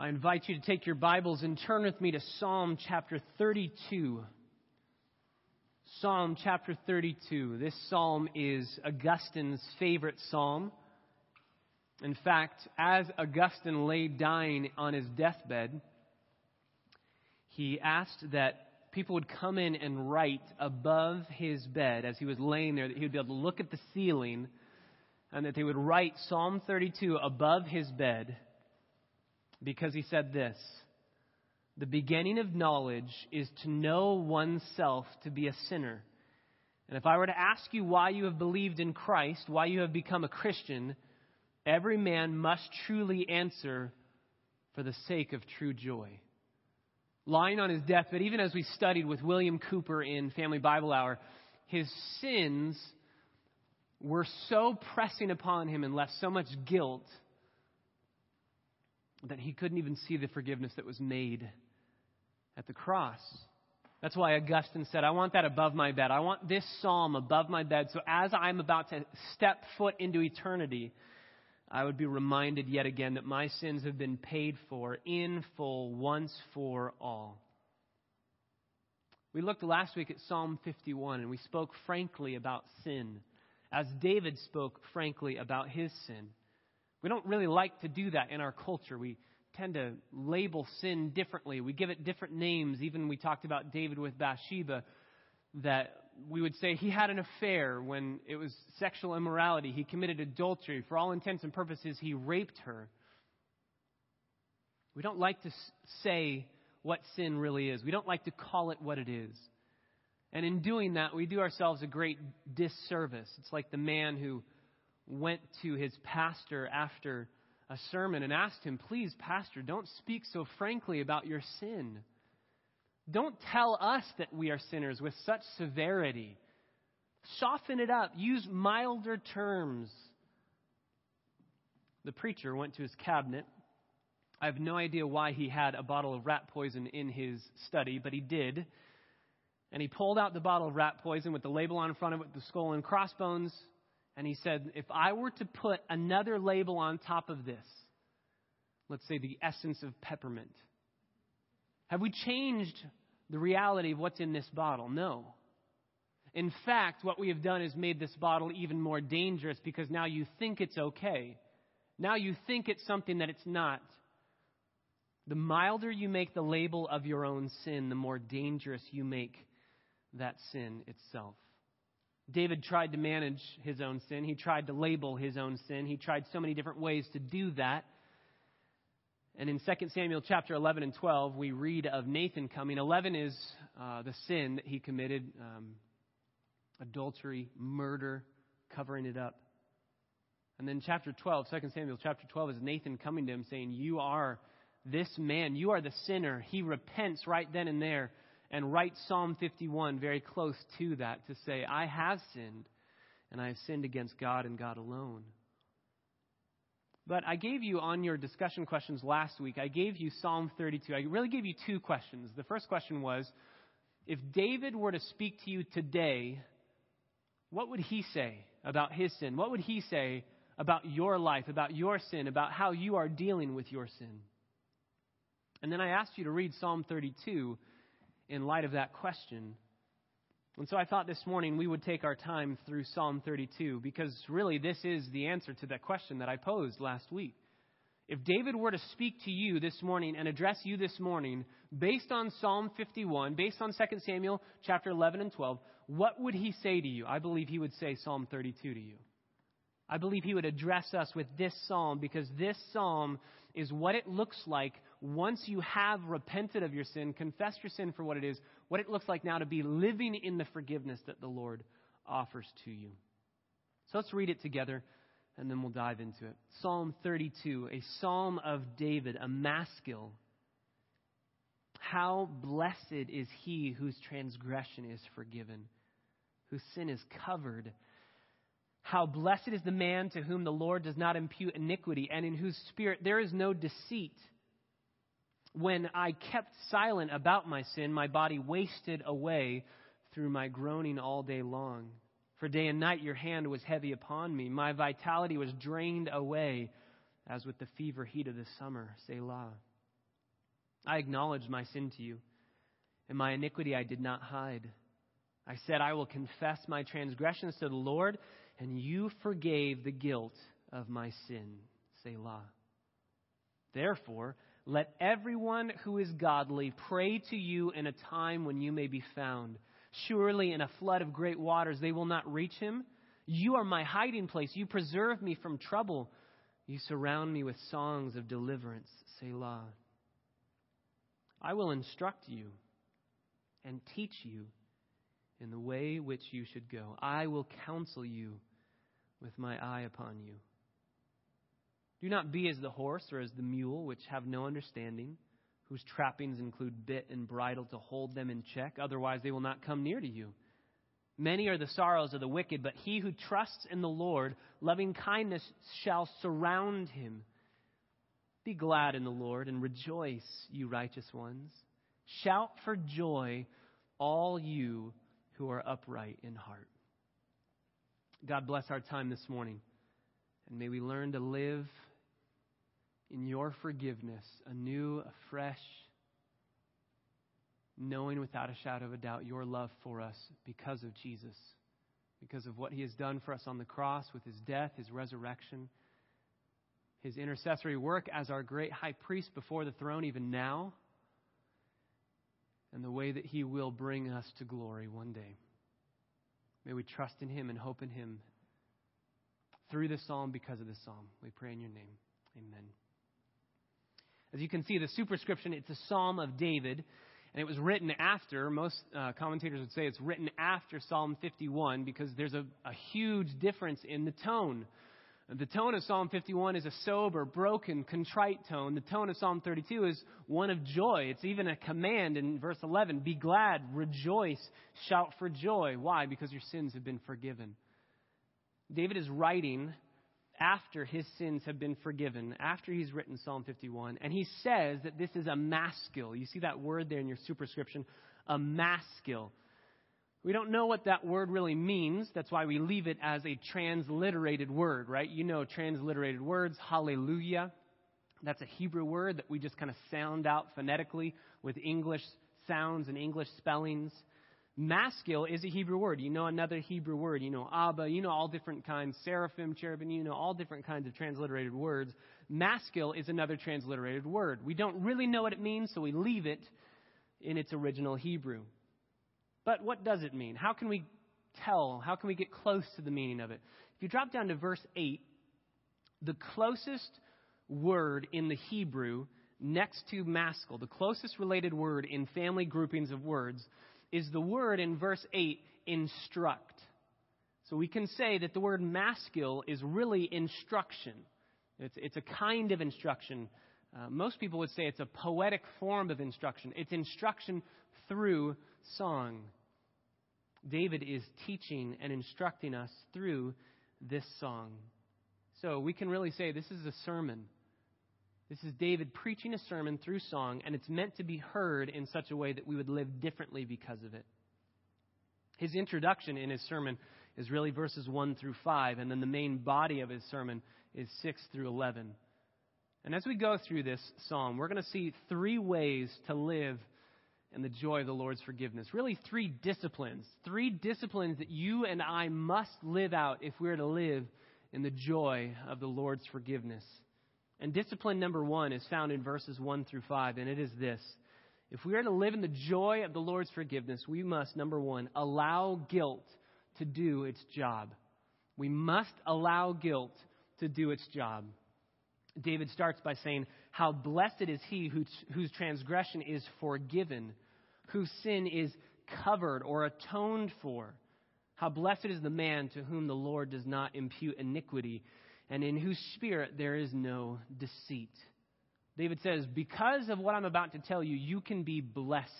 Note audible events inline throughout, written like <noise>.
I invite you to take your Bibles and turn with me to Psalm chapter 32. Psalm chapter 32. This psalm is Augustine's favorite psalm. In fact, as Augustine lay dying on his deathbed, he asked that people would come in and write above his bed as he was laying there, that he would be able to look at the ceiling, and that they would write Psalm 32 above his bed because he said this The beginning of knowledge is to know oneself to be a sinner. And if I were to ask you why you have believed in Christ, why you have become a Christian, every man must truly answer for the sake of true joy. Lying on his deathbed, even as we studied with William Cowper in Family Bible Hour, his sins were so pressing upon him and left so much guilt that he couldn't even see the forgiveness that was made at the cross. That's why Augustine said, I want that above my bed. I want this psalm above my bed so as I'm about to step foot into eternity, I would be reminded yet again that my sins have been paid for in full once for all. We looked last week at Psalm 51 and we spoke frankly about sin, as David spoke frankly about his sin. We don't really like to do that in our culture. We tend to label sin differently. We give it different names. Even we talked about David with Bathsheba, that we would say he had an affair when it was sexual immorality. He committed adultery. For all intents and purposes, he raped her. We don't like to say what sin really is. We don't like to call it what it is. And in doing that, we do ourselves a great disservice. It's like the man who went to his pastor after a sermon and asked him, Please, Pastor, don't speak so frankly about your sin. Don't tell us that we are sinners with such severity. Soften it up. Use milder terms. The preacher went to his cabinet. I have no idea why he had a bottle of rat poison in his study, but he did. And he pulled out the bottle of rat poison with the label on front of it, the skull and crossbones, and he said, if I were to put another label on top of this, let's say the essence of peppermint, have we changed the reality of what's in this bottle? No. In fact, what we have done is made this bottle even more dangerous because now you think it's okay. Now you think it's something that it's not. The milder you make the label of your own sin, the more dangerous you make that sin itself. David tried to manage his own sin. He tried to label his own sin. He tried so many different ways to do that. And in 2 Samuel chapter 11 and 12, we read of Nathan coming. 11 is uh, the sin that he committed um, adultery, murder, covering it up. And then chapter 12, 2 Samuel chapter 12, is Nathan coming to him saying, You are this man. You are the sinner. He repents right then and there and write Psalm 51 very close to that to say, I have sinned, and I have sinned against God and God alone. But I gave you on your discussion questions last week, I gave you Psalm 32. I really gave you two questions. The first question was if David were to speak to you today, what would he say about his sin? What would he say about your life, about your sin, about how you are dealing with your sin? And then I asked you to read Psalm 32 in light of that question. And so I thought this morning we would take our time through Psalm 32 because really this is the answer to that question that I posed last week. If David were to speak to you this morning and address you this morning based on Psalm 51, based on 2 Samuel chapter 11 and 12, what would he say to you? I believe he would say Psalm 32 to you. I believe he would address us with this psalm because this psalm is what it looks like once you have repented of your sin, confessed your sin for what it is, what it looks like now to be living in the forgiveness that the Lord offers to you. So let's read it together and then we'll dive into it. Psalm 32, a psalm of David, a maskil. How blessed is he whose transgression is forgiven, whose sin is covered. How blessed is the man to whom the Lord does not impute iniquity, and in whose spirit there is no deceit. When I kept silent about my sin, my body wasted away through my groaning all day long. For day and night your hand was heavy upon me. My vitality was drained away as with the fever heat of the summer. Selah. I acknowledged my sin to you, and my iniquity I did not hide. I said, I will confess my transgressions to the Lord, and you forgave the guilt of my sin. Selah. Therefore, let everyone who is godly pray to you in a time when you may be found. Surely in a flood of great waters they will not reach him. You are my hiding place. You preserve me from trouble. You surround me with songs of deliverance. Selah. I will instruct you and teach you in the way which you should go. I will counsel you with my eye upon you. Do not be as the horse or as the mule, which have no understanding, whose trappings include bit and bridle to hold them in check, otherwise they will not come near to you. Many are the sorrows of the wicked, but he who trusts in the Lord, loving kindness shall surround him. Be glad in the Lord and rejoice, you righteous ones. Shout for joy, all you who are upright in heart. God bless our time this morning, and may we learn to live in your forgiveness anew, afresh, knowing without a shadow of a doubt your love for us because of Jesus, because of what he has done for us on the cross with his death, his resurrection, his intercessory work as our great high priest before the throne, even now, and the way that he will bring us to glory one day. May we trust in him and hope in him through this psalm because of this psalm. We pray in your name. Amen. As you can see, the superscription, it's a psalm of David. And it was written after, most uh, commentators would say it's written after Psalm 51 because there's a, a huge difference in the tone. The tone of Psalm 51 is a sober, broken, contrite tone. The tone of Psalm 32 is one of joy. It's even a command in verse 11 Be glad, rejoice, shout for joy. Why? Because your sins have been forgiven. David is writing after his sins have been forgiven, after he's written Psalm 51, and he says that this is a maskil. You see that word there in your superscription, a maskil. We don't know what that word really means. That's why we leave it as a transliterated word, right? You know transliterated words, hallelujah. That's a Hebrew word that we just kind of sound out phonetically with English sounds and English spellings. Maskil is a Hebrew word. You know another Hebrew word. You know Abba. You know all different kinds. Seraphim, cherubim. You know all different kinds of transliterated words. Maskil is another transliterated word. We don't really know what it means, so we leave it in its original Hebrew. But what does it mean? How can we tell? How can we get close to the meaning of it? If you drop down to verse 8, the closest word in the Hebrew next to maskil, the closest related word in family groupings of words, is the word in verse 8, instruct. So we can say that the word maskil is really instruction. It's, it's a kind of instruction. Uh, most people would say it's a poetic form of instruction. It's instruction through song. David is teaching and instructing us through this song. So we can really say this is a sermon. This is David preaching a sermon through song, and it's meant to be heard in such a way that we would live differently because of it. His introduction in his sermon is really verses 1 through 5, and then the main body of his sermon is 6 through 11. And as we go through this psalm, we're going to see three ways to live in the joy of the Lord's forgiveness. Really, three disciplines. Three disciplines that you and I must live out if we're to live in the joy of the Lord's forgiveness. And discipline number one is found in verses 1 through 5, and it is this. If we are to live in the joy of the Lord's forgiveness, we must, number one, allow guilt to do its job. We must allow guilt to do its job. David starts by saying, How blessed is he whose, whose transgression is forgiven, whose sin is covered or atoned for. How blessed is the man to whom the Lord does not impute iniquity and in whose spirit there is no deceit. David says, Because of what I'm about to tell you, you can be blessed.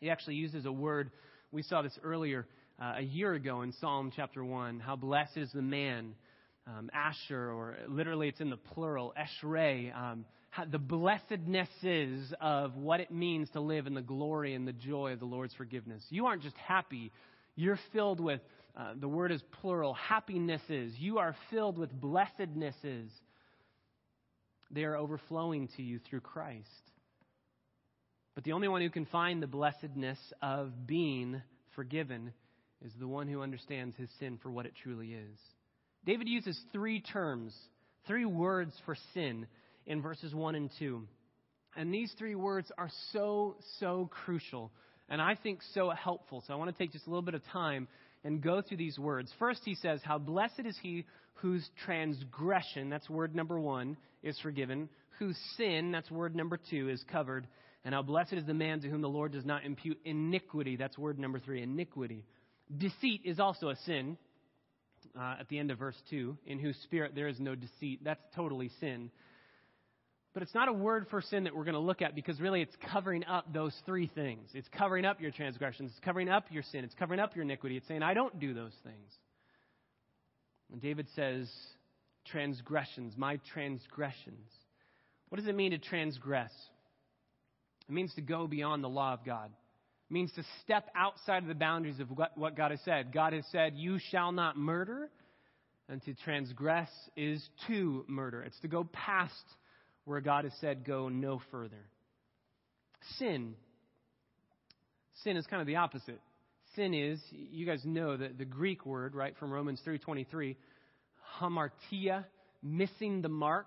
He actually uses a word, we saw this earlier uh, a year ago in Psalm chapter 1. How blessed is the man, um, Asher, or literally it's in the plural, Eshrei. Um, the blessednesses of what it means to live in the glory and the joy of the Lord's forgiveness. You aren't just happy, you're filled with uh, the word is plural, happinesses. You are filled with blessednesses. They are overflowing to you through Christ. But the only one who can find the blessedness of being forgiven is the one who understands his sin for what it truly is. David uses three terms, three words for sin in verses 1 and 2. And these three words are so, so crucial and I think so helpful. So I want to take just a little bit of time and go through these words. First, he says, How blessed is he whose transgression, that's word number one, is forgiven, whose sin, that's word number two, is covered. And how blessed is the man to whom the Lord does not impute iniquity, that's word number three, iniquity. Deceit is also a sin. Uh, at the end of verse 2, in whose spirit there is no deceit. That's totally sin. But it's not a word for sin that we're going to look at because really it's covering up those three things. It's covering up your transgressions, it's covering up your sin, it's covering up your iniquity. It's saying, I don't do those things. And David says, transgressions, my transgressions. What does it mean to transgress? It means to go beyond the law of God. It means to step outside of the boundaries of what, what God has said. God has said, You shall not murder. And to transgress is to murder. It's to go past where God has said, go no further. Sin. Sin is kind of the opposite. Sin is, you guys know the, the Greek word, right, from Romans 3.23, hamartia, missing the mark.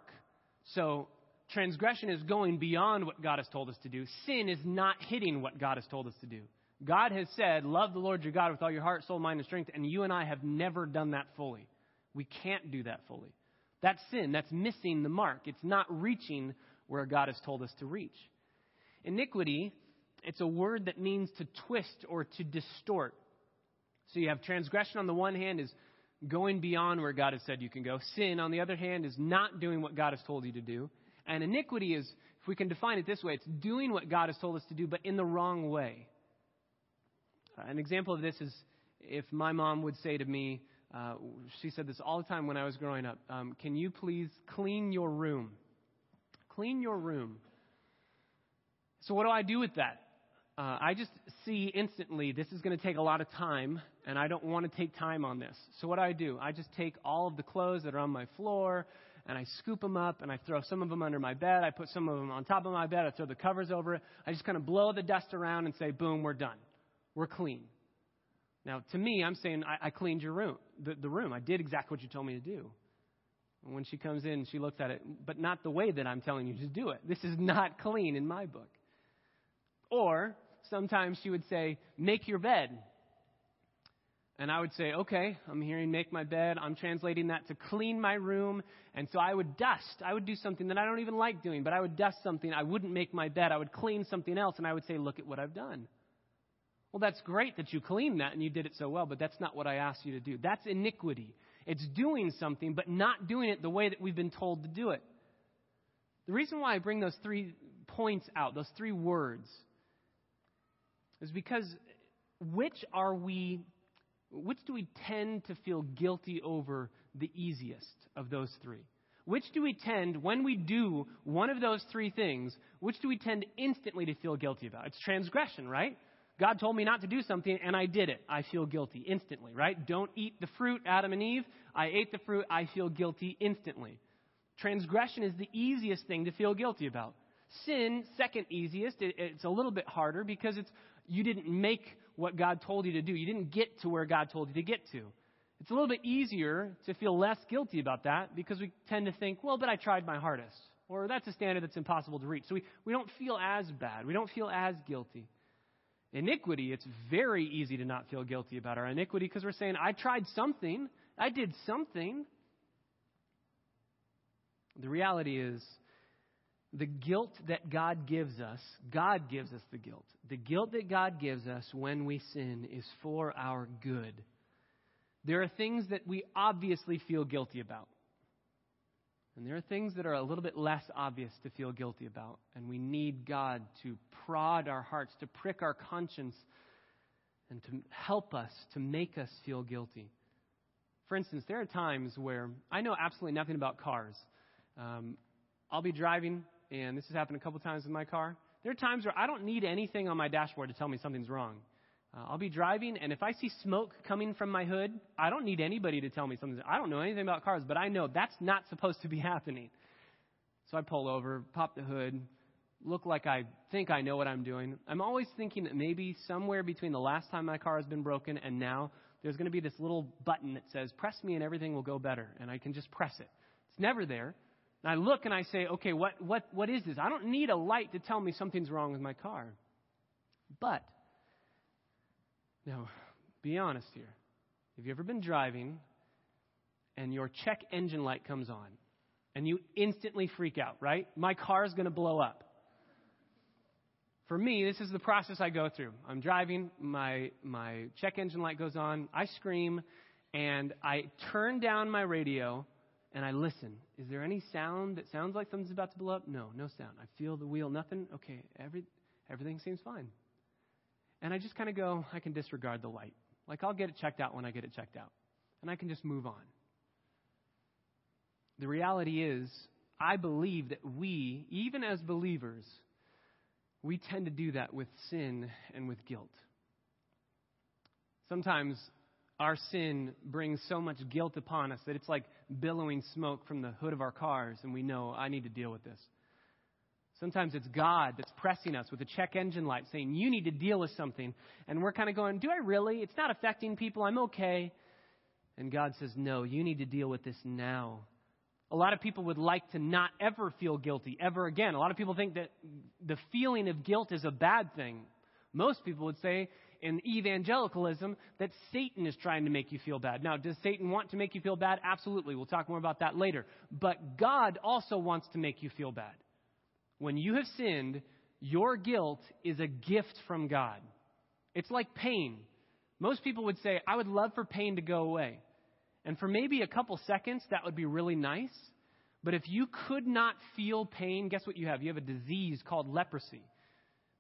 So transgression is going beyond what God has told us to do. Sin is not hitting what God has told us to do. God has said, love the Lord your God with all your heart, soul, mind, and strength, and you and I have never done that fully. We can't do that fully. That's sin. That's missing the mark. It's not reaching where God has told us to reach. Iniquity, it's a word that means to twist or to distort. So you have transgression on the one hand is going beyond where God has said you can go. Sin, on the other hand, is not doing what God has told you to do. And iniquity is, if we can define it this way, it's doing what God has told us to do, but in the wrong way. Uh, an example of this is if my mom would say to me, uh, she said this all the time when I was growing up. Um, Can you please clean your room? Clean your room. So, what do I do with that? Uh, I just see instantly this is going to take a lot of time, and I don't want to take time on this. So, what do I do? I just take all of the clothes that are on my floor, and I scoop them up, and I throw some of them under my bed. I put some of them on top of my bed. I throw the covers over it. I just kind of blow the dust around and say, boom, we're done. We're clean. Now, to me, I'm saying I, I cleaned your room, the, the room. I did exactly what you told me to do. And when she comes in, she looks at it, but not the way that I'm telling you to do it. This is not clean in my book. Or sometimes she would say, Make your bed. And I would say, Okay, I'm hearing make my bed. I'm translating that to clean my room. And so I would dust. I would do something that I don't even like doing, but I would dust something. I wouldn't make my bed. I would clean something else, and I would say, Look at what I've done. Well, that's great that you cleaned that and you did it so well, but that's not what I asked you to do. That's iniquity. It's doing something, but not doing it the way that we've been told to do it. The reason why I bring those three points out, those three words, is because which are we, which do we tend to feel guilty over the easiest of those three? Which do we tend, when we do one of those three things, which do we tend instantly to feel guilty about? It's transgression, right? God told me not to do something and I did it. I feel guilty instantly, right? Don't eat the fruit, Adam and Eve. I ate the fruit. I feel guilty instantly. Transgression is the easiest thing to feel guilty about. Sin, second easiest. It's a little bit harder because it's you didn't make what God told you to do. You didn't get to where God told you to get to. It's a little bit easier to feel less guilty about that because we tend to think, well, but I tried my hardest. Or that's a standard that's impossible to reach. So we, we don't feel as bad. We don't feel as guilty. Iniquity, it's very easy to not feel guilty about our iniquity because we're saying, I tried something, I did something. The reality is, the guilt that God gives us, God gives us the guilt. The guilt that God gives us when we sin is for our good. There are things that we obviously feel guilty about. And there are things that are a little bit less obvious to feel guilty about. And we need God to prod our hearts, to prick our conscience, and to help us, to make us feel guilty. For instance, there are times where I know absolutely nothing about cars. Um, I'll be driving, and this has happened a couple times in my car. There are times where I don't need anything on my dashboard to tell me something's wrong. Uh, I'll be driving, and if I see smoke coming from my hood, I don't need anybody to tell me something. I don't know anything about cars, but I know that's not supposed to be <laughs> happening. So I pull over, pop the hood, look like I think I know what I'm doing. I'm always thinking that maybe somewhere between the last time my car has been broken and now, there's going to be this little button that says, press me and everything will go better. And I can just press it. It's never there. And I look and I say, okay, what, what, what is this? I don't need a light to tell me something's wrong with my car. But, now, be honest here. Have you ever been driving and your check engine light comes on and you instantly freak out, right? My car is going to blow up. For me, this is the process I go through. I'm driving, my, my check engine light goes on, I scream, and I turn down my radio and I listen. Is there any sound that sounds like something's about to blow up? No, no sound. I feel the wheel, nothing. Okay, every, everything seems fine. And I just kind of go, I can disregard the light. Like, I'll get it checked out when I get it checked out. And I can just move on. The reality is, I believe that we, even as believers, we tend to do that with sin and with guilt. Sometimes our sin brings so much guilt upon us that it's like billowing smoke from the hood of our cars, and we know, I need to deal with this. Sometimes it's God that's pressing us with a check engine light saying, You need to deal with something. And we're kind of going, Do I really? It's not affecting people. I'm okay. And God says, No, you need to deal with this now. A lot of people would like to not ever feel guilty ever again. A lot of people think that the feeling of guilt is a bad thing. Most people would say in evangelicalism that Satan is trying to make you feel bad. Now, does Satan want to make you feel bad? Absolutely. We'll talk more about that later. But God also wants to make you feel bad. When you have sinned, your guilt is a gift from God. It's like pain. Most people would say, I would love for pain to go away. And for maybe a couple seconds, that would be really nice. But if you could not feel pain, guess what you have? You have a disease called leprosy.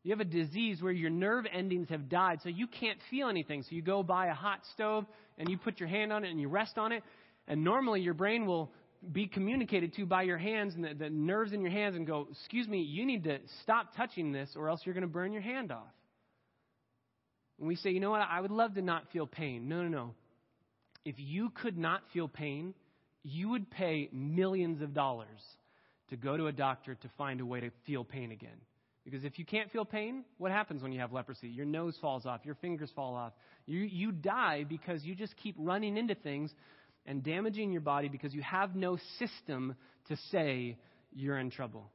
You have a disease where your nerve endings have died, so you can't feel anything. So you go buy a hot stove and you put your hand on it and you rest on it, and normally your brain will be communicated to by your hands and the, the nerves in your hands and go, Excuse me, you need to stop touching this or else you're going to burn your hand off. And we say, You know what? I would love to not feel pain. No, no, no. If you could not feel pain, you would pay millions of dollars to go to a doctor to find a way to feel pain again. Because if you can't feel pain, what happens when you have leprosy? Your nose falls off, your fingers fall off. You, you die because you just keep running into things and damaging your body because you have no system to say you're in trouble.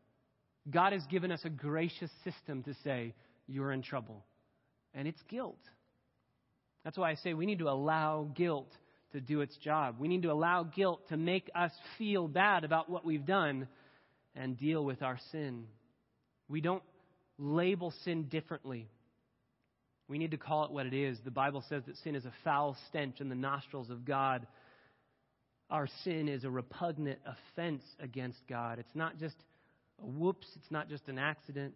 God has given us a gracious system to say you're in trouble, and it's guilt. That's why I say we need to allow guilt to do its job. We need to allow guilt to make us feel bad about what we've done and deal with our sin. We don't label sin differently. We need to call it what it is. The Bible says that sin is a foul stench in the nostrils of God. Our sin is a repugnant offense against God. It's not just a whoops, it's not just an accident.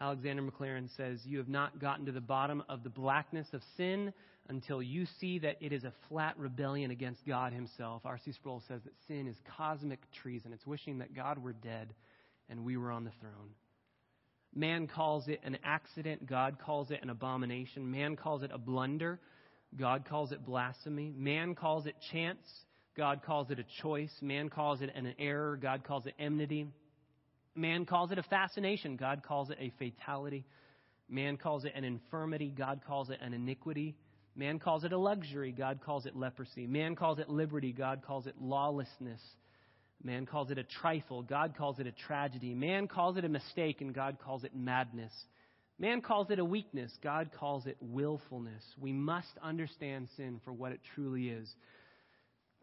Alexander Maclaren says, You have not gotten to the bottom of the blackness of sin until you see that it is a flat rebellion against God Himself. R.C. Sproul says that sin is cosmic treason. It's wishing that God were dead and we were on the throne. Man calls it an accident. God calls it an abomination. Man calls it a blunder. God calls it blasphemy. Man calls it chance. God calls it a choice. Man calls it an error. God calls it enmity. Man calls it a fascination. God calls it a fatality. Man calls it an infirmity. God calls it an iniquity. Man calls it a luxury. God calls it leprosy. Man calls it liberty. God calls it lawlessness. Man calls it a trifle. God calls it a tragedy. Man calls it a mistake, and God calls it madness. Man calls it a weakness. God calls it willfulness. We must understand sin for what it truly is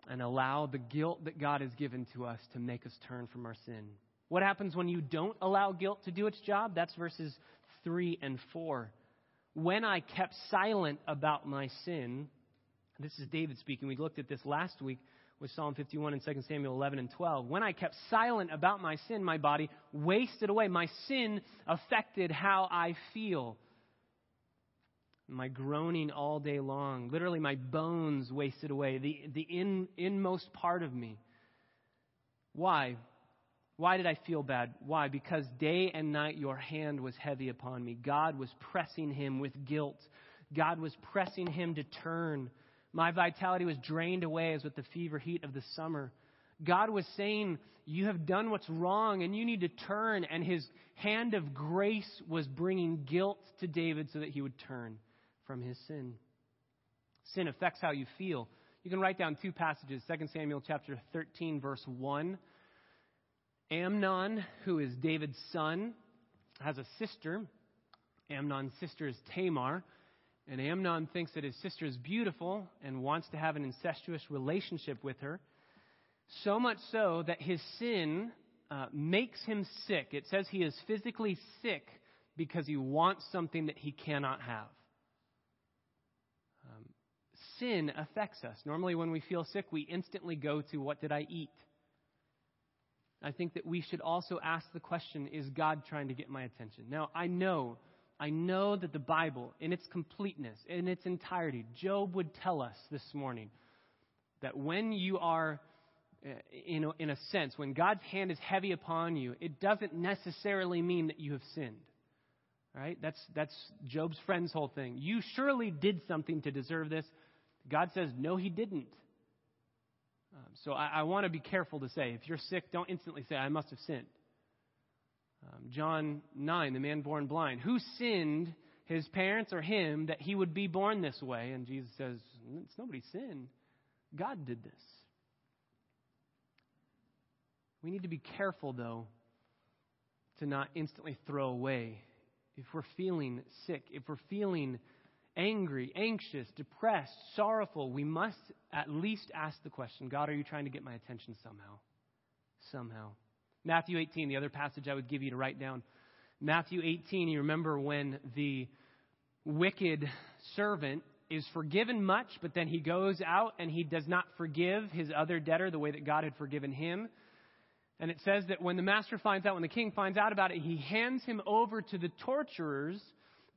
and allow the guilt that God has given to us to make us turn from our sin. What happens when you don't allow guilt to do its job? That's verses 3 and 4. When I kept silent about my sin, this is David speaking. We looked at this last week with Psalm 51 and 2 Samuel 11 and 12. When I kept silent about my sin, my body wasted away. My sin affected how I feel. My groaning all day long. Literally, my bones wasted away. The, the in, inmost part of me. Why? Why did I feel bad? Why? Because day and night your hand was heavy upon me. God was pressing him with guilt. God was pressing him to turn. My vitality was drained away as with the fever heat of the summer. God was saying, You have done what's wrong and you need to turn. And his hand of grace was bringing guilt to David so that he would turn from his sin. Sin affects how you feel. You can write down two passages 2 Samuel chapter 13, verse 1. Amnon, who is David's son, has a sister. Amnon's sister is Tamar. And Amnon thinks that his sister is beautiful and wants to have an incestuous relationship with her. So much so that his sin uh, makes him sick. It says he is physically sick because he wants something that he cannot have. Sin affects us. Normally, when we feel sick, we instantly go to what did I eat? I think that we should also ask the question is God trying to get my attention? Now, I know, I know that the Bible, in its completeness, in its entirety, Job would tell us this morning that when you are uh, in a, in a sense, when God's hand is heavy upon you, it doesn't necessarily mean that you have sinned. Right? That's, that's Job's friend's whole thing. You surely did something to deserve this. God says, no, he didn't. Um, so I, I want to be careful to say, if you're sick, don't instantly say, I must have sinned. Um, John 9, the man born blind. Who sinned, his parents or him, that he would be born this way? And Jesus says, It's nobody's sin. God did this. We need to be careful, though, to not instantly throw away. If we're feeling sick, if we're feeling angry, anxious, depressed, sorrowful, we must at least ask the question God, are you trying to get my attention somehow? Somehow. Matthew 18, the other passage I would give you to write down. Matthew 18, you remember when the wicked servant is forgiven much, but then he goes out and he does not forgive his other debtor the way that God had forgiven him. And it says that when the master finds out, when the king finds out about it, he hands him over to the torturers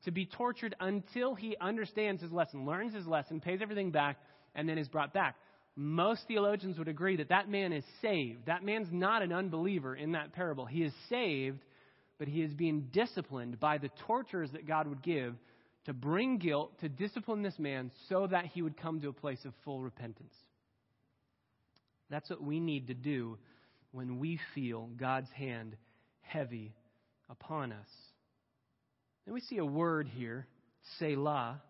to be tortured until he understands his lesson, learns his lesson, pays everything back, and then is brought back. Most theologians would agree that that man is saved. That man's not an unbeliever in that parable. He is saved, but he is being disciplined by the tortures that God would give to bring guilt, to discipline this man so that he would come to a place of full repentance. That's what we need to do when we feel God's hand heavy upon us. Then we see a word here, Selah.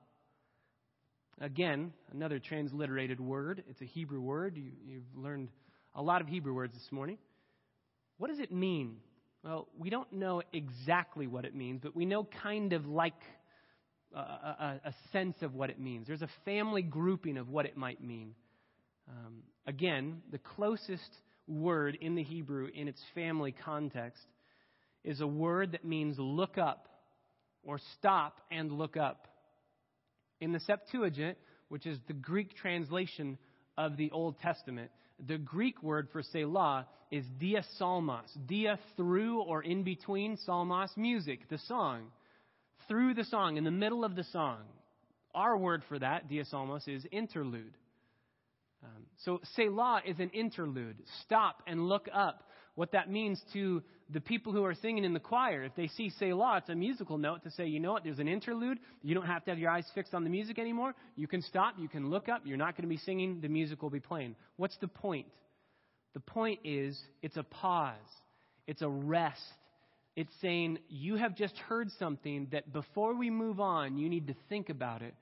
Again, another transliterated word. It's a Hebrew word. You, you've learned a lot of Hebrew words this morning. What does it mean? Well, we don't know exactly what it means, but we know kind of like a, a, a sense of what it means. There's a family grouping of what it might mean. Um, again, the closest word in the Hebrew in its family context is a word that means look up or stop and look up. In the Septuagint, which is the Greek translation of the Old Testament, the Greek word for Selah is dia diasalmos. Dia through or in between, salmos, music, the song. Through the song, in the middle of the song. Our word for that, dia diasalmos, is interlude. Um, so Selah is an interlude. Stop and look up. What that means to the people who are singing in the choir, if they see Selah, it's a musical note to say, you know what, there's an interlude. You don't have to have your eyes fixed on the music anymore. You can stop. You can look up. You're not going to be singing. The music will be playing. What's the point? The point is, it's a pause. It's a rest. It's saying, you have just heard something that before we move on, you need to think about it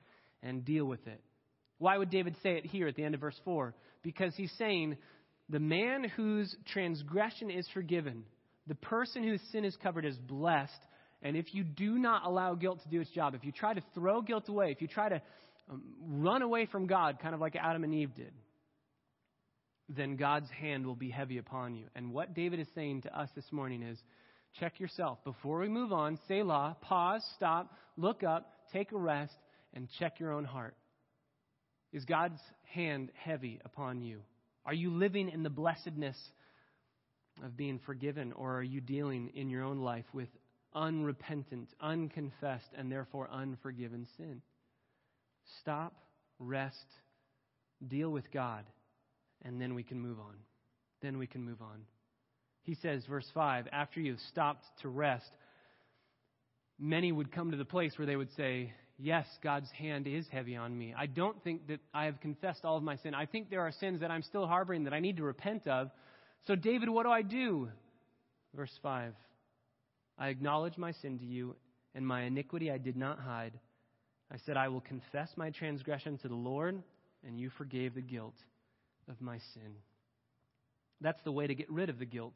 and deal with it. Why would David say it here at the end of verse 4? Because he's saying, the man whose transgression is forgiven, the person whose sin is covered, is blessed. And if you do not allow guilt to do its job, if you try to throw guilt away, if you try to um, run away from God, kind of like Adam and Eve did, then God's hand will be heavy upon you. And what David is saying to us this morning is check yourself. Before we move on, Selah, pause, stop, look up, take a rest, and check your own heart. Is God's hand heavy upon you? Are you living in the blessedness of being forgiven, or are you dealing in your own life with unrepentant, unconfessed, and therefore unforgiven sin? Stop, rest, deal with God, and then we can move on. Then we can move on. He says, verse 5 after you've stopped to rest, many would come to the place where they would say, yes, God's hand is heavy on me. I don't think that I have confessed all of my sin. I think there are sins that I'm still harboring that I need to repent of. So, David, what do I do? Verse 5 I acknowledge my sin to you, and my iniquity I did not hide. I said, I will confess my transgression to the Lord, and you forgave the guilt of my sin. That's the way to get rid of the guilt.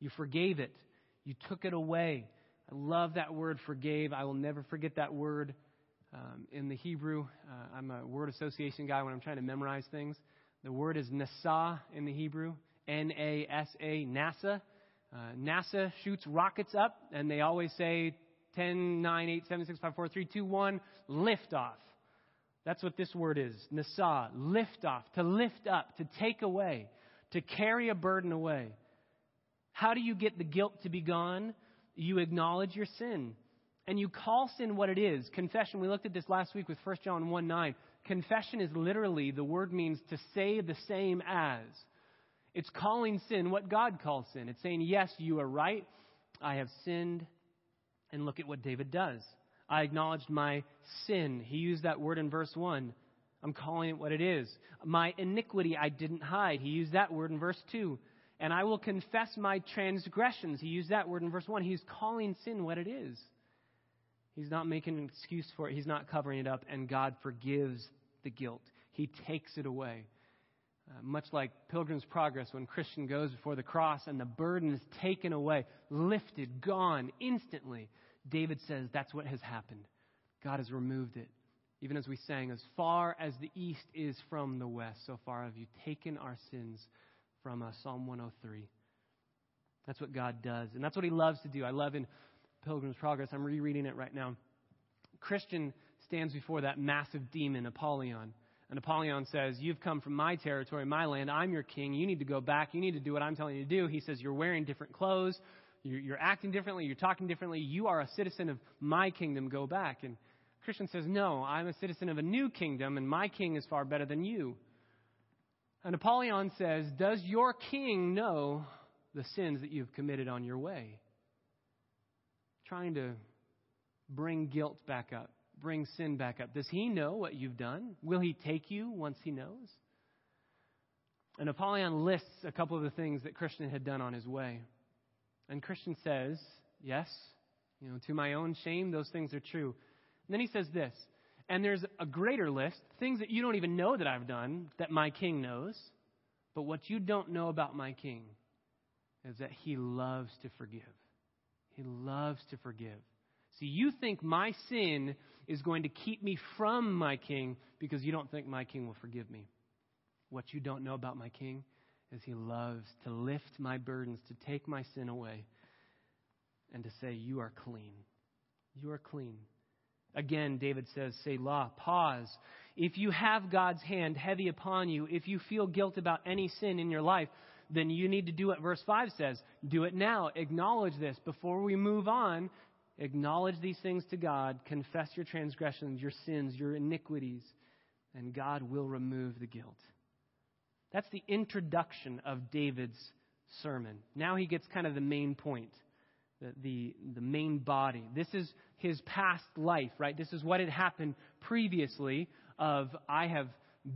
You forgave it, you took it away. I love that word forgave. I will never forget that word um, in the Hebrew. Uh, I'm a word association guy when I'm trying to memorize things. The word is nasa in the Hebrew N A S A, NASA. Uh, NASA shoots rockets up, and they always say 10, 9, 8, 7, 6, 5, 4, 3, 2, 1, lift off. That's what this word is. Nasa, lift off, to lift up, to take away, to carry a burden away. How do you get the guilt to be gone? You acknowledge your sin. And you call sin what it is. Confession, we looked at this last week with 1 John 1 9. Confession is literally, the word means to say the same as. It's calling sin what God calls sin. It's saying, Yes, you are right. I have sinned. And look at what David does. I acknowledged my sin. He used that word in verse 1. I'm calling it what it is. My iniquity I didn't hide. He used that word in verse 2. And I will confess my transgressions. He used that word in verse 1. He's calling sin what it is. He's not making an excuse for it, he's not covering it up, and God forgives the guilt. He takes it away. Uh, much like Pilgrim's Progress, when Christian goes before the cross and the burden is taken away, lifted, gone instantly, David says that's what has happened. God has removed it. Even as we sang, as far as the east is from the west, so far have you taken our sins from us. Psalm 103. That's what God does. And that's what He loves to do. I love in Pilgrim's Progress, I'm rereading it right now. Christian stands before that massive demon, Apollyon. And Apollyon says, You've come from my territory, my land. I'm your king. You need to go back. You need to do what I'm telling you to do. He says, You're wearing different clothes. You're, acting differently. You're talking differently. You are a citizen of my kingdom. Go back. And Christian says, No, I'm a citizen of a new kingdom, and my king is far better than you. And Apollyon says, Does your king know the sins that you've committed on your way? Trying to bring guilt back up bring sin back up? Does he know what you've done? Will he take you once he knows? And Apollyon lists a couple of the things that Christian had done on his way. And Christian says, Yes, you know, to my own shame, those things are true. And then he says this, and there's a greater list, things that you don't even know that I've done, that my king knows. But what you don't know about my king is that he loves to forgive. He loves to forgive. See, you think my sin is going to keep me from my king because you don't think my king will forgive me. What you don't know about my king is he loves to lift my burdens, to take my sin away, and to say, You are clean. You are clean. Again, David says, "Say, Selah, pause. If you have God's hand heavy upon you, if you feel guilt about any sin in your life, then you need to do what verse 5 says. Do it now. Acknowledge this. Before we move on, Acknowledge these things to God, confess your transgressions, your sins, your iniquities, and God will remove the guilt. That's the introduction of David's sermon. Now he gets kind of the main point, the, the, the main body. This is his past life, right? This is what had happened previously of I have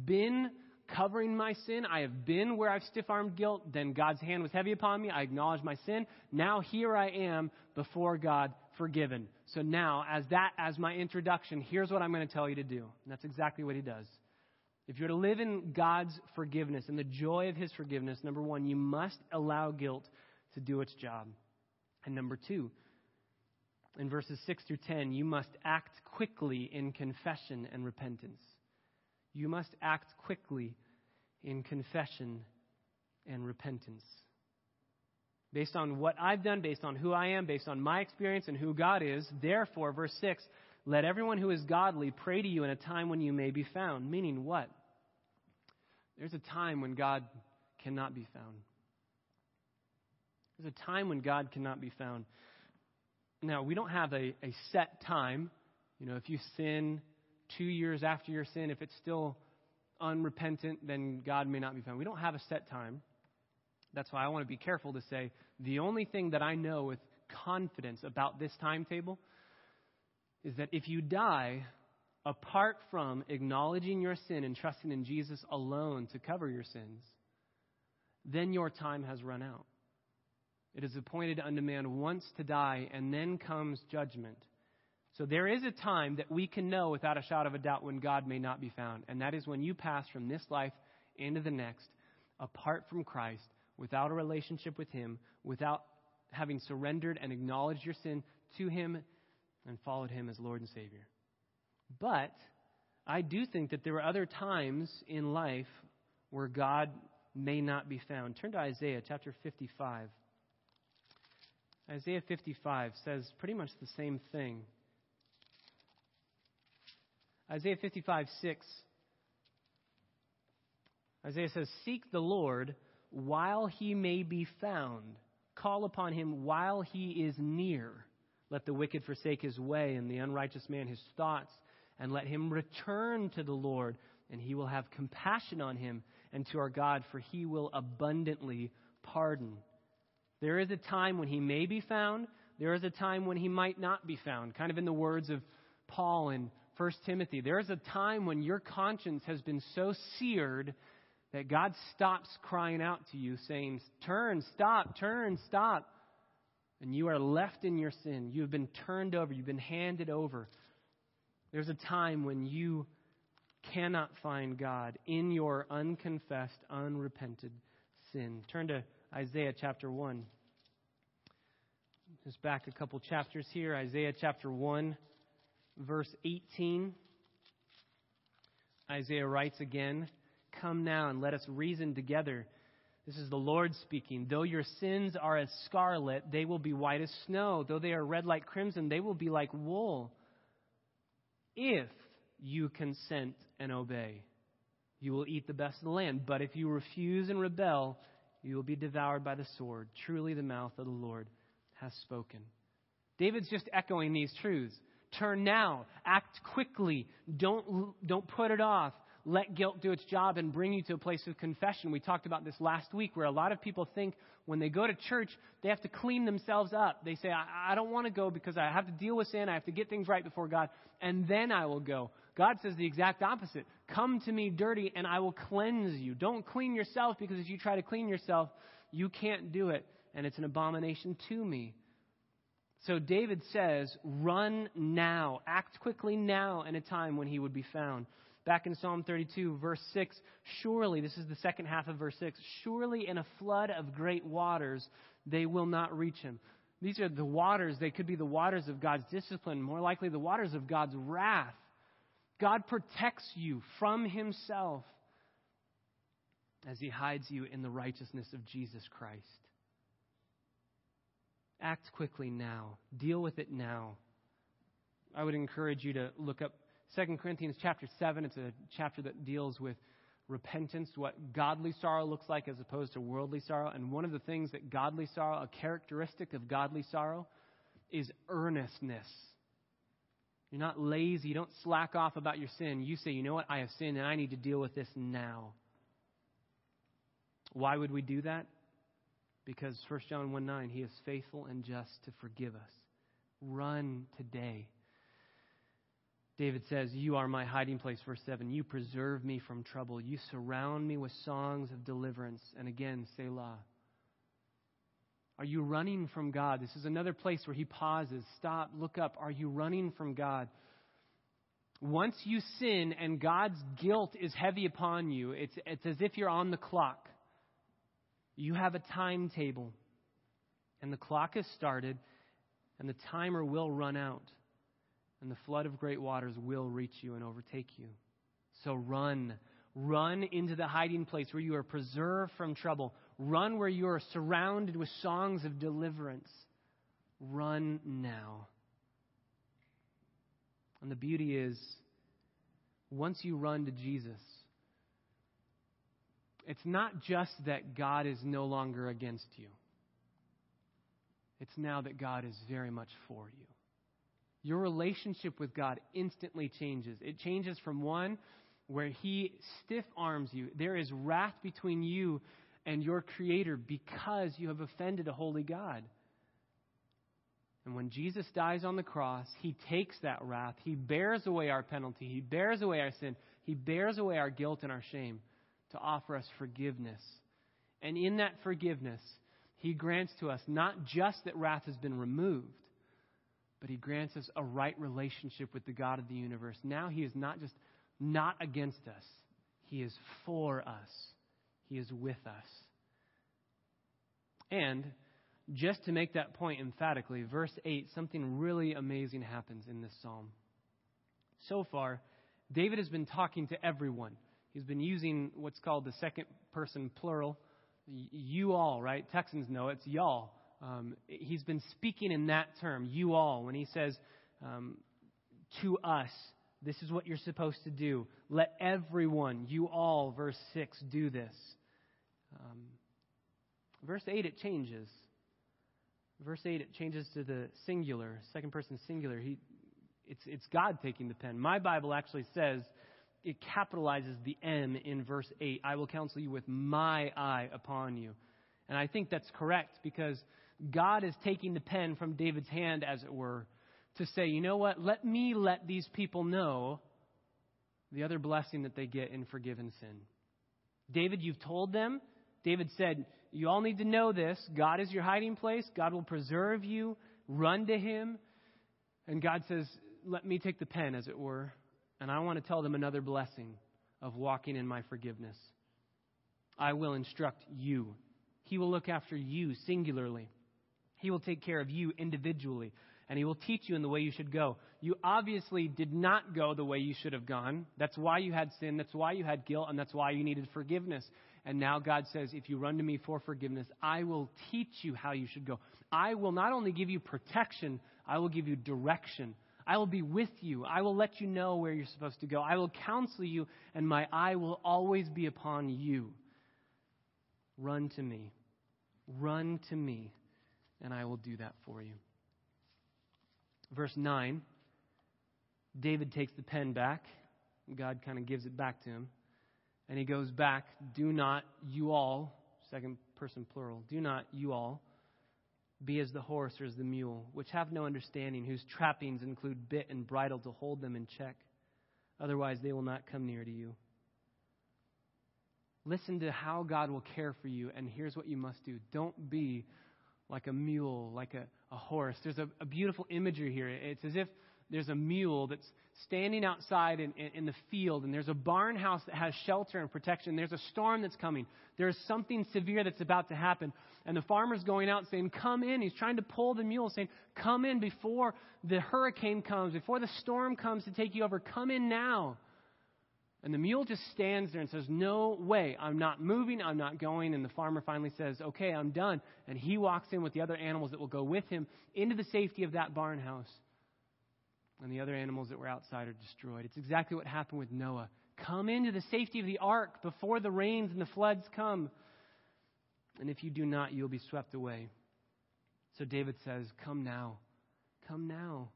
been covering my sin. I have been where I've stiff armed guilt. Then God's hand was heavy upon me. I acknowledged my sin. Now here I am before God forgiven. So now, as that as my introduction, here's what I'm going to tell you to do. And that's exactly what he does. If you're to live in God's forgiveness and the joy of his forgiveness, number one, you must allow guilt to do its job. And number two, in verses 6 through 10, you must act quickly in confession and repentance. You must act quickly in confession and repentance based on what I've done, based on who I am, based on my experience and who God is. Therefore, verse 6, let everyone who is godly pray to you in a time when you may be found. Meaning what? There's a time when God cannot be found. There's a time when God cannot be found. Now, we don't have a, a set time. You know, if you sin two years after your sin, if it's still unrepentant, then God may not be found. We don't have a set time. That's why I want to be careful to say the only thing that I know with confidence about this timetable is that if you die apart from acknowledging your sin and trusting in Jesus alone to cover your sins, then your time has run out. It is appointed unto man once to die, and then comes judgment. So there is a time that we can know without a shadow of a doubt when God may not be found, and that is when you pass from this life into the next, apart from Christ, without a relationship with Him, without having surrendered and acknowledged your sin to Him and followed Him as Lord and Savior. But I do think that there are other times in life where God may not be found. Turn to Isaiah chapter 55. Isaiah 55 says pretty much the same thing. Isaiah 55, 6. Isaiah says, Seek the Lord while he may be found. Call upon him while he is near. Let the wicked forsake his way and the unrighteous man his thoughts, and let him return to the Lord, and he will have compassion on him and to our God, for he will abundantly pardon. There is a time when he may be found, there is a time when he might not be found. Kind of in the words of Paul in 1 Timothy, there is a time when your conscience has been so seared that God stops crying out to you, saying, Turn, stop, turn, stop. And you are left in your sin. You have been turned over. You've been handed over. There's a time when you cannot find God in your unconfessed, unrepented sin. Turn to Isaiah chapter 1. Just back a couple chapters here. Isaiah chapter 1, verse 18. Isaiah writes again. Come now and let us reason together. This is the Lord speaking. Though your sins are as scarlet, they will be white as snow. Though they are red like crimson, they will be like wool. If you consent and obey, you will eat the best of the land. But if you refuse and rebel, you will be devoured by the sword. Truly, the mouth of the Lord has spoken. David's just echoing these truths. Turn now. Act quickly. Don't, don't put it off let guilt do its job and bring you to a place of confession. We talked about this last week where a lot of people think when they go to church, they have to clean themselves up. They say, I, I don't want to go because I have to deal with sin. I have to get things right before God, and then I will go. God says the exact opposite. Come to me dirty, and I will cleanse you. Don't clean yourself because if you try to clean yourself, you can't do it, and it's an abomination to me. So David says, Run now. Act quickly now in a time when he would be found. Back in Psalm 32, verse 6, surely, this is the second half of verse 6, surely in a flood of great waters they will not reach him. These are the waters, they could be the waters of God's discipline, more likely the waters of God's wrath. God protects you from himself as he hides you in the righteousness of Jesus Christ. Act quickly now. Deal with it now. I would encourage you to look up 2 Corinthians chapter 7, it's a chapter that deals with repentance, what godly sorrow looks like as opposed to worldly sorrow. And one of the things that godly sorrow, a characteristic of godly sorrow, is earnestness. You're not lazy. You don't slack off about your sin. You say, you know what? I have sinned and I need to deal with this now. Why would we do that? Because 1 John 1 9, He is faithful and just to forgive us. Run today David says, You are my hiding place, verse 7. You preserve me from trouble. You surround me with songs of deliverance. And again, Selah. Are you running from God? This is another place where he pauses. Stop, look up. Are you running from God? Once you sin and God's guilt is heavy upon you, it's, it's as if you're on the clock. You have a timetable, and the clock has started, and the timer will run out and the flood of great waters will reach you and overtake you. So run. Run into the hiding place where you are preserved from trouble. Run where you are surrounded with songs of deliverance. Run now. And the beauty is, once you run to Jesus, it's not just that God is no longer against you, it's now that God is very much for you your relationship with God instantly changes. It changes from one where He stiff arms you. There is wrath between you and your Creator because you have offended a holy God. And when Jesus dies on the cross, he takes that wrath. He bears away our penalty. He bears away our sin. He bears away our guilt and our shame to offer us forgiveness. And in that forgiveness, he grants to us not just that wrath has been removed, but he grants us a right relationship with the God of the universe. Now he is not just not against us, he is for us, he is with us. And just to make that point emphatically, verse 8, something really amazing happens in this psalm. So far, David has been talking to everyone. He's been using what's called the second person plural. You all, right? Texans know it's y'all. Um, he's been speaking in that term, you all, when he says um, to us, this is what you're supposed to do. Let everyone, you all, verse 6, do this. Um, verse 8, it changes. Verse 8, it changes to the singular, second person singular. He, it's, it's God taking the pen. My Bible actually says, it capitalizes the M in verse 8. I will counsel you with my eye upon you. And I think that's correct because God is taking the pen from David's hand, as it were, to say, you know what? Let me let these people know the other blessing that they get in forgiven sin. David, you've told them. David said, You all need to know this. God is your hiding place. God will preserve you. Run to Him. And God says, Let me take the pen, as it were, and I want to tell them another blessing of walking in my forgiveness. I will instruct you. He will look after you singularly. He will take care of you individually, and He will teach you in the way you should go. You obviously did not go the way you should have gone. That's why you had sin. That's why you had guilt, and that's why you needed forgiveness. And now God says, if you run to me for forgiveness, I will teach you how you should go. I will not only give you protection, I will give you direction. I will be with you. I will let you know where you're supposed to go. I will counsel you, and my eye will always be upon you. Run to me. Run to me and I will do that for you. Verse 9 David takes the pen back. God kind of gives it back to him. And he goes back, Do not you all, second person plural, do not you all be as the horse or as the mule, which have no understanding, whose trappings include bit and bridle to hold them in check. Otherwise, they will not come near to you. Listen to how God will care for you, and here's what you must do. Don't be like a mule, like a, a horse. There's a, a beautiful imagery here. It's as if there's a mule that's standing outside in, in, in, the field, and there's a barn house that has shelter and protection. There's a storm that's coming. There's something severe that's about to happen. And the farmer's going out saying, Come in. He's trying to pull the mule, saying, Come in before the hurricane comes, before the storm comes to take you over. Come in now. And the mule just stands there and says, No way, I'm not moving, I'm not going. And the farmer finally says, Okay, I'm done. And he walks in with the other animals that will go with him into the safety of that barn house. And the other animals that were outside are destroyed. It's exactly what happened with Noah. Come into the safety of the ark before the rains and the floods come. And if you do not, you'll be swept away. So David says, Come now. Come now.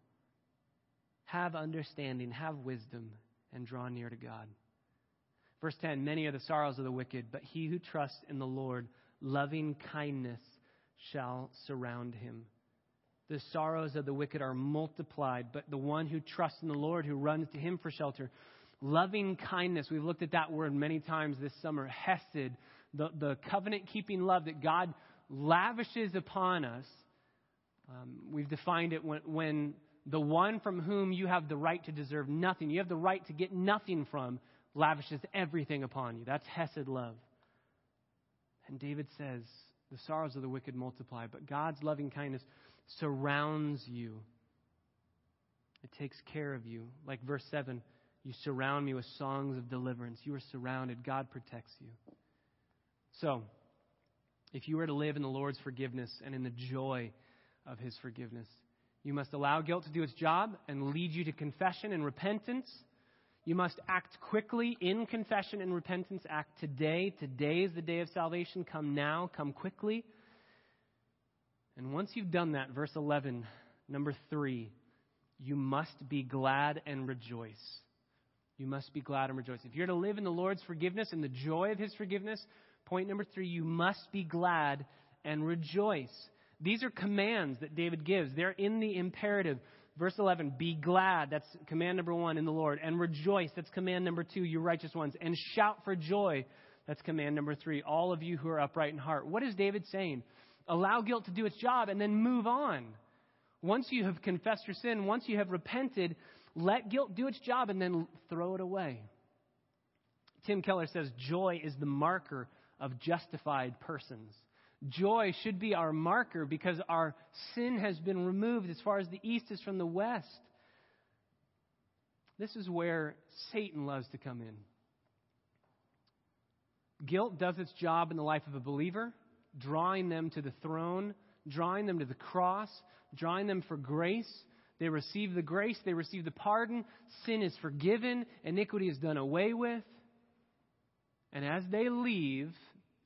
Have understanding, have wisdom and draw near to God. Verse 10 Many are the sorrows of the wicked, but he who trusts in the Lord, loving kindness shall surround him. The sorrows of the wicked are multiplied, but the one who trusts in the Lord, who runs to him for shelter, loving kindness, we've looked at that word many times this summer, hesed, the, the covenant keeping love that God lavishes upon us. Um, we've defined it when, when the one from whom you have the right to deserve nothing, you have the right to get nothing from, lavishes everything upon you. That's Hesed love. And David says, the sorrows of the wicked multiply, but God's loving kindness surrounds you. It takes care of you. Like verse 7, you surround me with songs of deliverance. You are surrounded. God protects you. So, if you were to live in the Lord's forgiveness and in the joy of his forgiveness, you must allow guilt to do its job and lead you to confession and repentance. You must act quickly in confession and repentance. Act today. Today is the day of salvation. Come now. Come quickly. And once you've done that, verse 11, number 3, you must be glad and rejoice. You must be glad and rejoice. If you're to live in the Lord's forgiveness and the joy of His forgiveness, point number 3, you must be glad and rejoice. These are commands that David gives. They're in the imperative. Verse 11, be glad. That's command number one in the Lord. And rejoice. That's command number two, you righteous ones. And shout for joy. That's command number three, all of you who are upright in heart. What is David saying? Allow guilt to do its job and then move on. Once you have confessed your sin, once you have repented, let guilt do its job and then throw it away. Tim Keller says joy is the marker of justified persons. Joy should be our marker because our sin has been removed as far as the east is from the west. This is where Satan loves to come in. Guilt does its job in the life of a believer, drawing them to the throne, drawing them to the cross, drawing them for grace. They receive the grace, they receive the pardon, sin is forgiven, iniquity is done away with. And as they leave,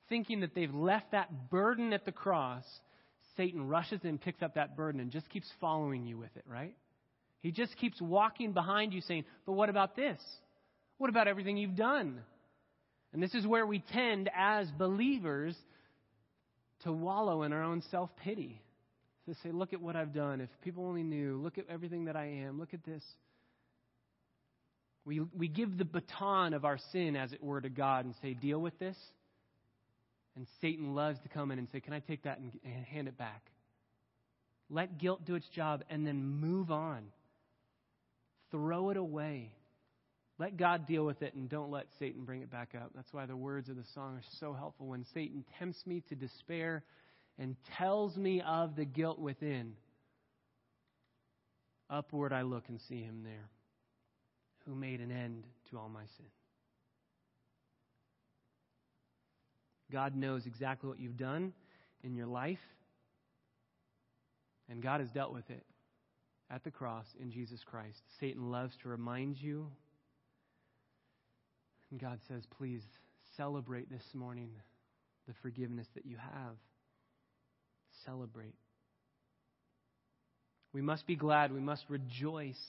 thinking that they've left that burden at the cross, Satan rushes in, picks up that burden, and just keeps following you with it, right? He just keeps walking behind you saying, But what about this? What about everything you've done? And this is where we tend, as believers, to wallow in our own self pity. To say, Look at what I've done. If people only knew, look at everything that I am. Look at this. We, we give the baton of our sin, as it were, to God and say, Deal with this. And Satan loves to come in and say, Can I take that and hand it back? Let guilt do its job and then move on. Throw it away. Let God deal with it and don't let Satan bring it back up. That's why the words of the song are so helpful. When Satan tempts me to despair and tells me of the guilt within, upward I look and see him there, who made an end to all my sin. God knows exactly what you've done in your life, and God has dealt with it at the cross in Jesus Christ. Satan loves to remind you. And God says, please celebrate this morning the forgiveness that you have. Celebrate. We must be glad. We must rejoice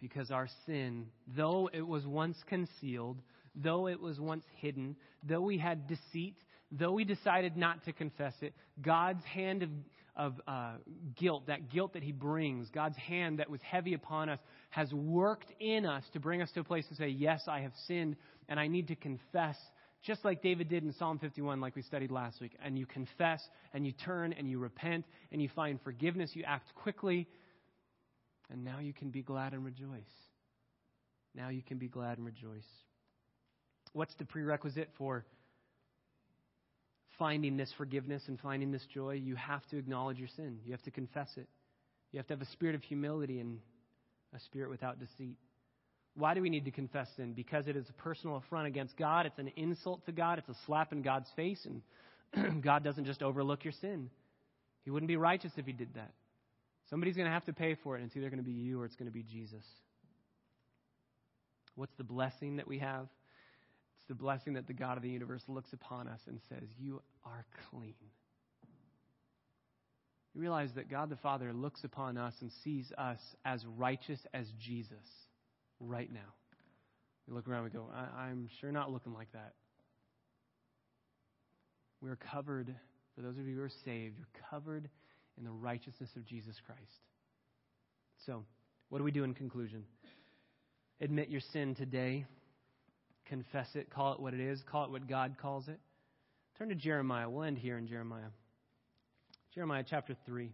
because our sin, though it was once concealed, though it was once hidden, though we had deceit, though we decided not to confess it, God's hand of, of uh, guilt, that guilt that He brings, God's hand that was heavy upon us, has worked in us to bring us to a place to say, Yes, I have sinned, and I need to confess, just like David did in Psalm 51, like we studied last week. And you confess, and you turn, and you repent, and you find forgiveness, you act quickly, and now you can be glad and rejoice. Now you can be glad and rejoice. What's the prerequisite for finding this forgiveness and finding this joy, you have to acknowledge your sin. You have to confess it. You have to have a spirit of humility and a spirit without deceit. Why do we need to confess sin? Because it is a personal affront against God. It's an insult to God. It's a slap in God's face. And <clears throat> God doesn't just overlook your sin. He wouldn't be righteous if He did that. Somebody's going to have to pay for it, and it's either going to be you or it's going to be Jesus. What's the blessing that we have? It's the blessing that the God of the universe looks upon us and says, You are clean. You realize that God the Father looks upon us and sees us as righteous as Jesus right now. We look around we go, I- am sure not looking like that. We're covered, for those of you who are saved, you're covered in the righteousness of Jesus Christ. So, what do we do in conclusion? Admit your sin today confess it, call it what it is, call it what God calls it. Turn to Jeremiah. We'll end here in Jeremiah. Jeremiah chapter 3.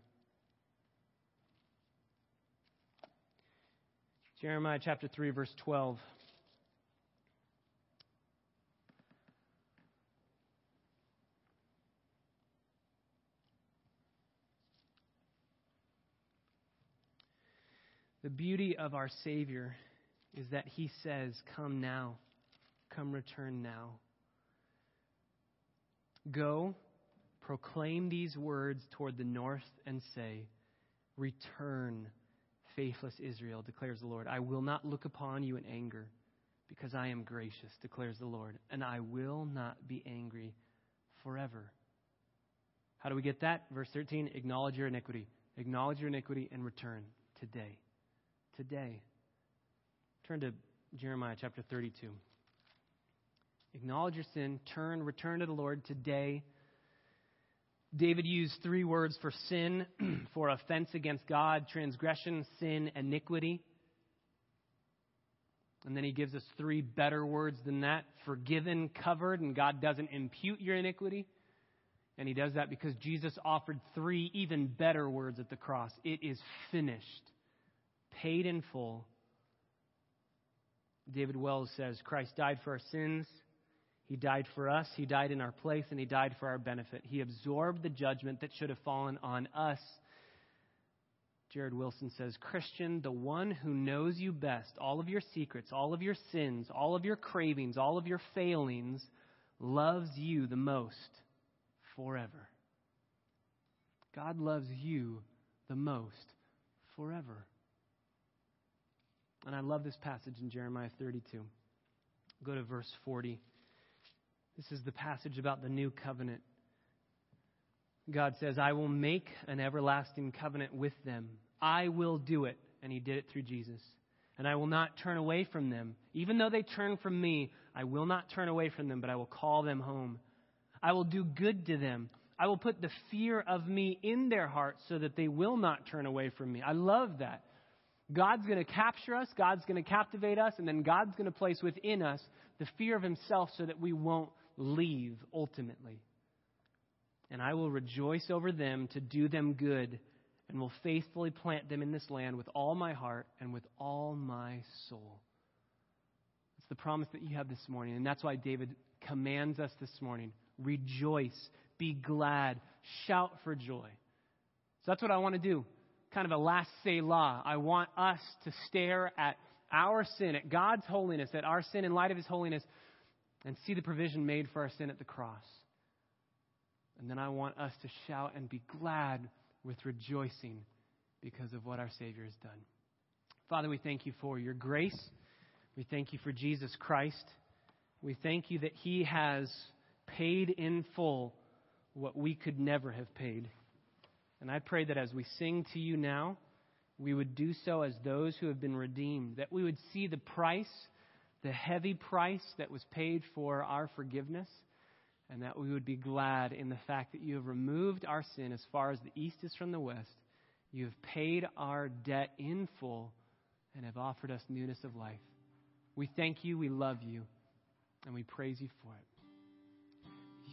Jeremiah chapter 3, verse 12. The beauty of our Savior is that He says, Come now. Come return now. Go, proclaim these words toward the north, and say, Return, faithless Israel, declares the Lord. I will not look upon you in anger, because I am gracious, declares the Lord, and I will not be angry forever. How do we get that? Verse 13 acknowledge your iniquity. Acknowledge your iniquity and return today. Today. Turn to Jeremiah chapter 32. Acknowledge your sin, turn, return to the Lord today. David used three words for sin, <clears throat> for offense against God, transgression, sin, iniquity. And then he gives us three better words than that forgiven, covered, and God doesn't impute your iniquity. And he does that because Jesus offered three even better words at the cross it is finished, paid in full. David Wells says Christ died for our sins. He died for us. He died in our place, and He died for our benefit. He absorbed the judgment that should have fallen on us. Jared Wilson says Christian, the one who knows you best, all of your secrets, all of your sins, all of your cravings, all of your failings, loves you the most forever. God loves you the most forever. And I love this passage in Jeremiah 32. Go to verse 40. This is the passage about the new covenant. God says, I will make an everlasting covenant with them. I will do it. And He did it through Jesus. And I will not turn away from them. Even though they turn from me, I will not turn away from them, but I will call them home. I will do good to them. I will put the fear of me in their hearts so that they will not turn away from me. I love that. God's going to capture us, God's going to captivate us, and then God's going to place within us the fear of Himself so that we won't leave ultimately. And I will rejoice over them to do them good, and will faithfully plant them in this land with all my heart and with all my soul. It's the promise that you have this morning, and that's why David commands us this morning rejoice, be glad, shout for joy. So that's what I want to do. Kind of a last Selah. I want us to stare at our sin, at God's holiness, at our sin in light of His holiness, and see the provision made for our sin at the cross. And then I want us to shout and be glad with rejoicing because of what our Savior has done. Father, we thank you for your grace. We thank you for Jesus Christ. We thank you that He has paid in full what we could never have paid. And I pray that as we sing to you now, we would do so as those who have been redeemed, that we would see the price the heavy price that was paid for our forgiveness, and that we would be glad in the fact that you have removed our sin as far as the east is from the west. You have paid our debt in full and have offered us newness of life. We thank you, we love you, and we praise you for it.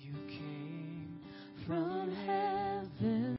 You came from heaven.